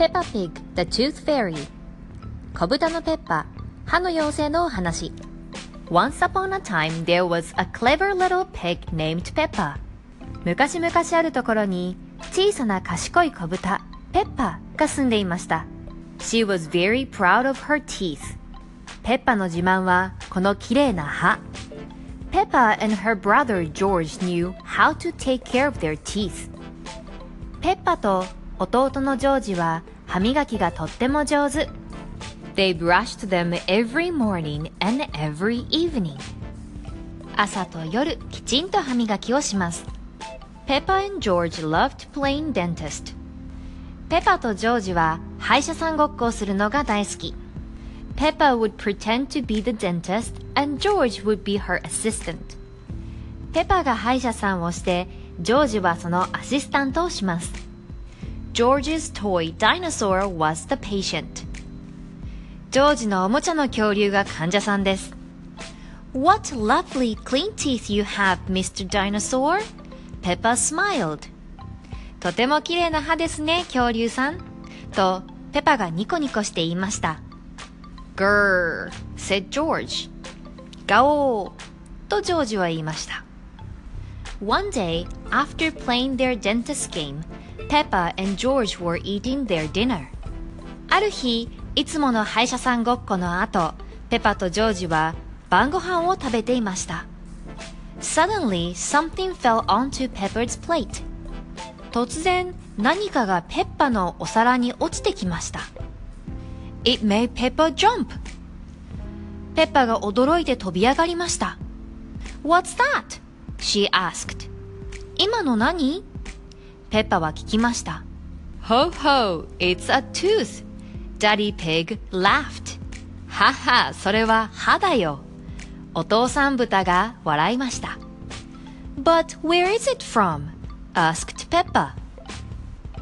Peppa Pig, the Tooth Fairy 小豚のペッパ、歯の妖精のお話 Once upon a time there was a clever little pig named Peppa 昔々あるところに小さな賢い小豚、ペッパが住んでいました She was very proud of her teeth ペッパの自慢はこの綺麗な歯 Peppa and her brother George knew how to take care of their teeth ペッパと弟のジョージは歯磨きがとっても上手。They brushed them every morning and every evening. 朝と夜きちんと歯磨きをします。Peppa and George loved playing dentist. ペパとジョージは歯医者さんごっこをするのが大好き。Peppa would pretend to be the dentist and George would be her assistant. ペパが歯医者さんをして、ジョージはそのアシスタントをします。George's toy dinosaur was the patient. ジョージのおもちゃの恐竜が患者さんです。What lovely clean teeth you have, Mr. Dinosaur. Peppa smiled. とても綺麗な歯ですね、恐竜さん。と、ペパがニコニコして言いました。Grrr, said George. ガオーとジョージは言いました。One day, after playing their dentist game, Peppa and George were eating their dinner. ある日、いつもの歯医者さんごっこの後、ペパとジョージは晩ご飯を食べていました。Suddenly, something fell onto Pepper's plate. 突然、何かがペッパのお皿に落ちてきました。It made Peppa jump. ペッパが驚いて飛び上がりました。What's that? She asked. 今の何ペッパは聞きました。Ho ho, it's a tooth. Daddy Pig laughed. はは、それは歯だよ。お父さん豚が笑いました。But where is it from? asked Peppa.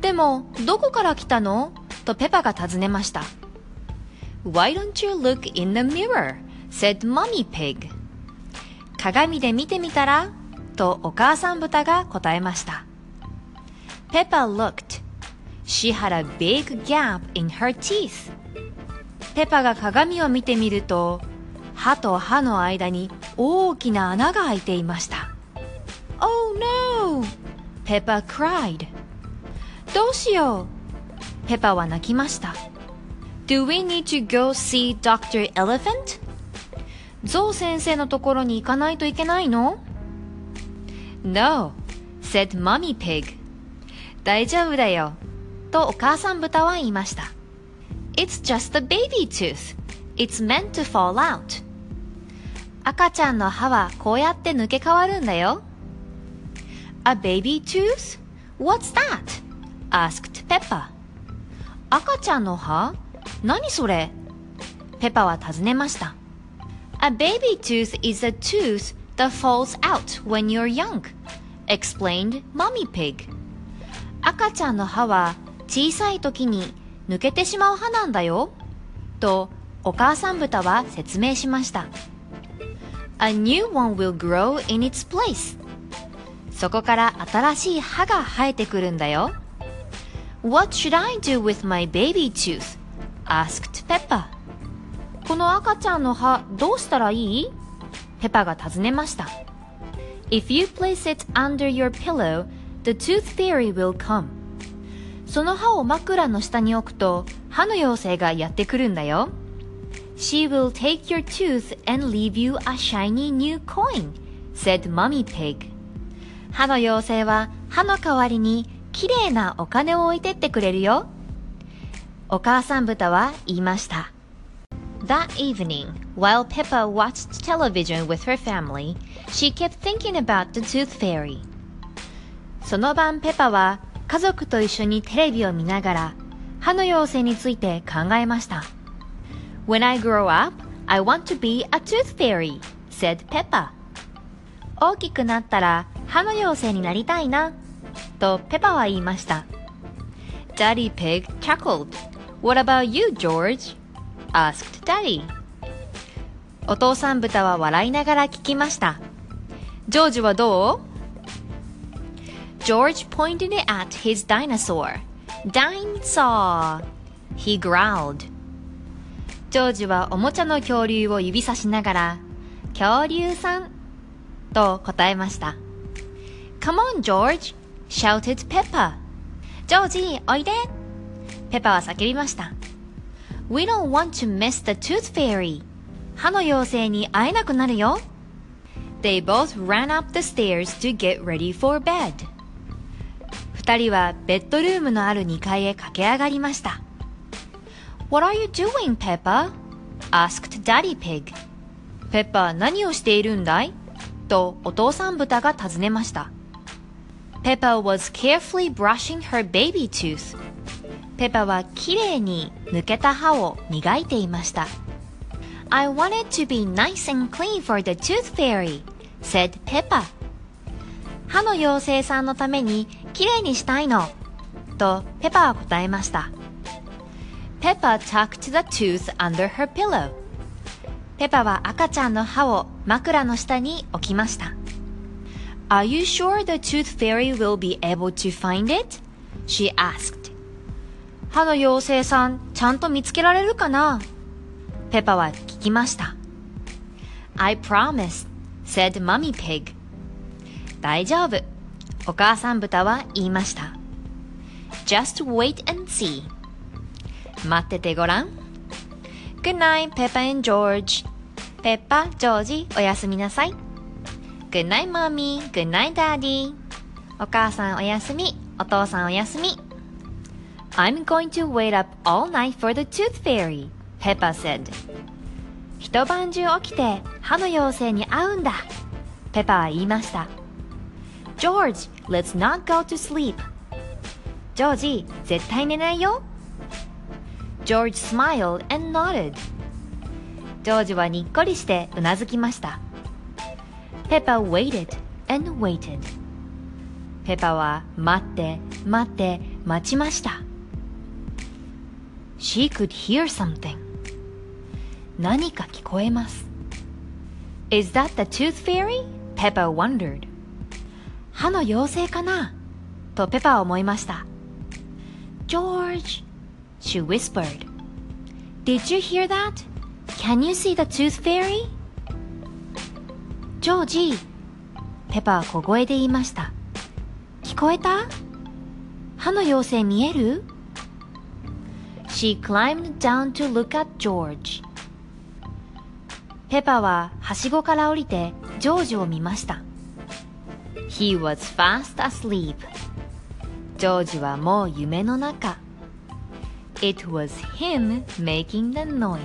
でも、どこから来たのとペパが尋ねました。Why don't you look in the mirror? said Mommy Pig. 鏡で見てみたらとお母さん豚が答えました。Peppa looked. She had a big gap in her teeth. ペパが鏡を見てみると、歯と歯の間に大きな穴が開いていました。Oh no! ペパ cried. どうしようペパは泣きました。Do we need to go see Dr. Elephant? ゾウ先生のところに行かないといけないの ?No, said Mommy Pig. 大丈夫だよ。とお母さん豚は言いました。It's just a baby tooth. It's meant to fall out. 赤ちゃんの歯はこうやって抜け変わるんだよ。A baby tooth? What's that? asked Peppa. 赤ちゃんの歯何それペパは尋ねました。A baby tooth is a tooth that falls out when you're young, explained Mommy Pig. 赤ちゃんの歯は小さい時に抜けてしまう歯なんだよ。とお母さん豚は説明しました。A new one will grow in its place. そこから新しい歯が生えてくるんだよ。What should I do with my baby tooth? asked Peppa. この赤ちゃんの歯どうしたらいいペパが尋ねました。If you place it under your pillow, the tooth fairy will come. その歯を枕の下に置くと歯の妖精がやってくるんだよ。She will take your tooth and leave you a shiny new coin, said Mummy Pig. 歯の妖精は歯の代わりに綺麗なお金を置いてってくれるよ。お母さん豚は言いました。That evening, while Peppa watched television with her family, she kept thinking about the tooth fairy. その晩ペパは家族と一緒にテレビを見ながら歯の妖精について考えました。When I grow up, I want to be a tooth fairy, said Peppa. 大きくなったら歯の妖精になりたいな、とペパは言いました。Daddy Pig chuckled. What about you, George? asked Daddy. お父さん豚は笑いながら聞きました。ジョージはどう George pointed it at his dinosaur. Dinosaur! He growled. ジョージはおもちゃの恐竜を指さしながら、恐竜さんと答えました。Come on, George! shouted Peppa. ジョージ、おいでペパは叫びました。We don't want to miss the tooth fairy. 歯の妖精に会えなくなるよ。They both ran up the stairs to get ready for bed. 二人はベッドルームのある2階へ駆け上がりました。What are you doing, Peppa? asked Daddy Pig. ペッパー何をしているんだいとお父さん豚が尋ねました。Peppa was carefully brushing her baby tooth. ペパはきれいに抜けた歯を磨いていました。I wanted to be nice and clean for the tooth fairy, said Peppa. 歯の妖精さんのためにきれいにしたいの。とペパは答えました。Peppa tucked the tooth under her pillow. ペパは赤ちゃんの歯を枕の下に置きました。Are you sure the tooth fairy will be able to find it? She asked. 歯の妖精さん、ちゃんと見つけられるかなペパは聞きました。I promise, said Mummy Pig. 大丈夫。お母さん豚は言いました。Just wait and see. 待っててごらん。Good night, Peppa and George. ペッパ、ジョージ、おやすみなさい。Good night, Mommy. Good night, Daddy. お母さんおやすみ、お父さんおやすみ。I'm going to wait up all night for the tooth fairy, Peppa said. 一晩中起きて歯の妖精に会うんだ。ペパは言いました。George, let's not go to sleep. ジョージ、絶対寝ないよ。George smiled and nodded. ジョージはにっこりしてうなずきました。Peppa waited and waited. ペパは待って待って待ちました。She could hear something. 何か聞こえます。Is that the tooth fairy? Peppa wondered. 歯の妖精かなとペパは思いました。George, she whispered. Did you hear that? Can you see the tooth fairy? ジョージ、ペパは小声で言いました。聞こえた歯の妖精見える She climbed down to look at George. ペパははしごから降りてジョージを見ました。He was fast asleep. ジョージはもう夢の中。It was him making the noise.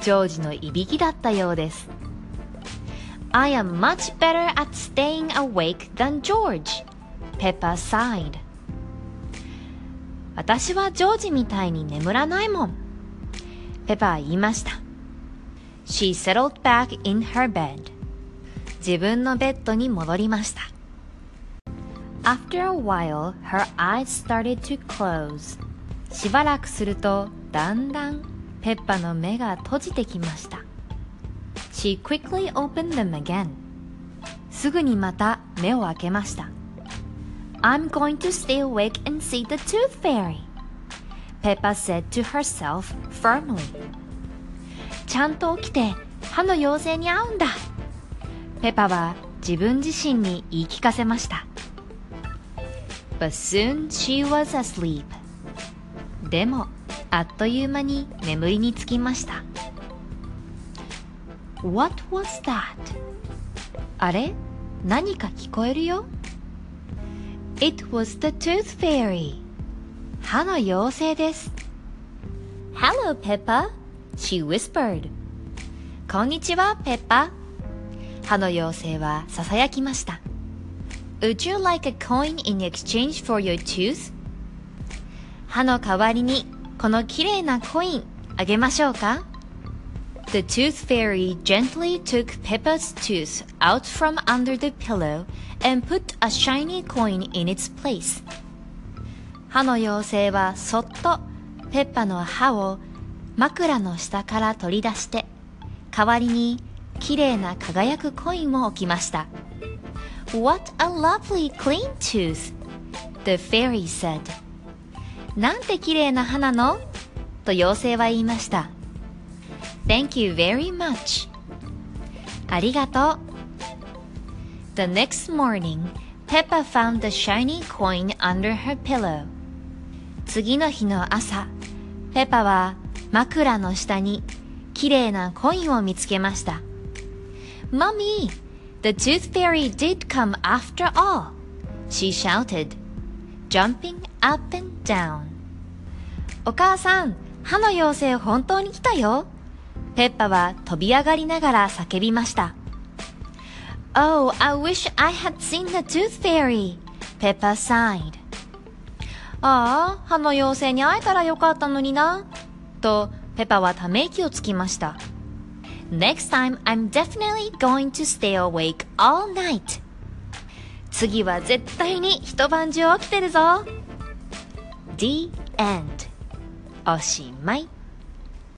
ジョージのいびきだったようです。I am much better at staying awake than George. Peppa sighed. 私はジョージみたいに眠らないもん。ペパは言いました。She settled back in her bed. 自分のベッドに戻りました。After a while, her eyes started to close. しばらくすると、だんだんペッパの目が閉じてきました。She quickly opened them again. すぐにまた目を開けました。I'm going to stay awake and see the tooth fairy. Peppa said to herself firmly. ちゃんと起きて歯の妖精に会うんだ。ペパは自分自身に言い聞かせました。But soon she was asleep. でも、あっという間に眠りにつきました。What was that? あれ何か聞こえるよ It was the tooth fairy. 歯の妖精です。Hello, Peppa. She whispered. こんにちは、ペッパ。歯の妖精は囁きました。Would you like a coin in exchange for your tooth? 歯の代わりにこの綺麗なコインあげましょうか The tooth fairy gently took Peppa's tooth out from under the pillow and put a shiny coin in its place. 歯の妖精はそっとペッパの歯を枕の下から取り出して代わりに綺麗な輝くコインを置きました。What a lovely clean tooth! The fairy said. なんて綺麗な歯なのと妖精は言いました。Thank you very much. ありがとう。The next morning, Peppa found the shiny coin under her pillow. 次の日の朝、ペパは枕の下に綺麗なコインを見つけました。Mommy, the tooth fairy did come after all, she shouted, jumping up and down. お母さん、歯の妖精本当に来たよ。ペッパは飛び上がりながら叫びました。Oh, I wish I had seen the tooth fairy, Peppa sighed. ああ、歯の妖精に会えたらよかったのにな。と、ペパはため息をつきました。Next time, I'm definitely going to stay awake all night. 次は絶対に一晩中起きてるぞ。The end. おしまい。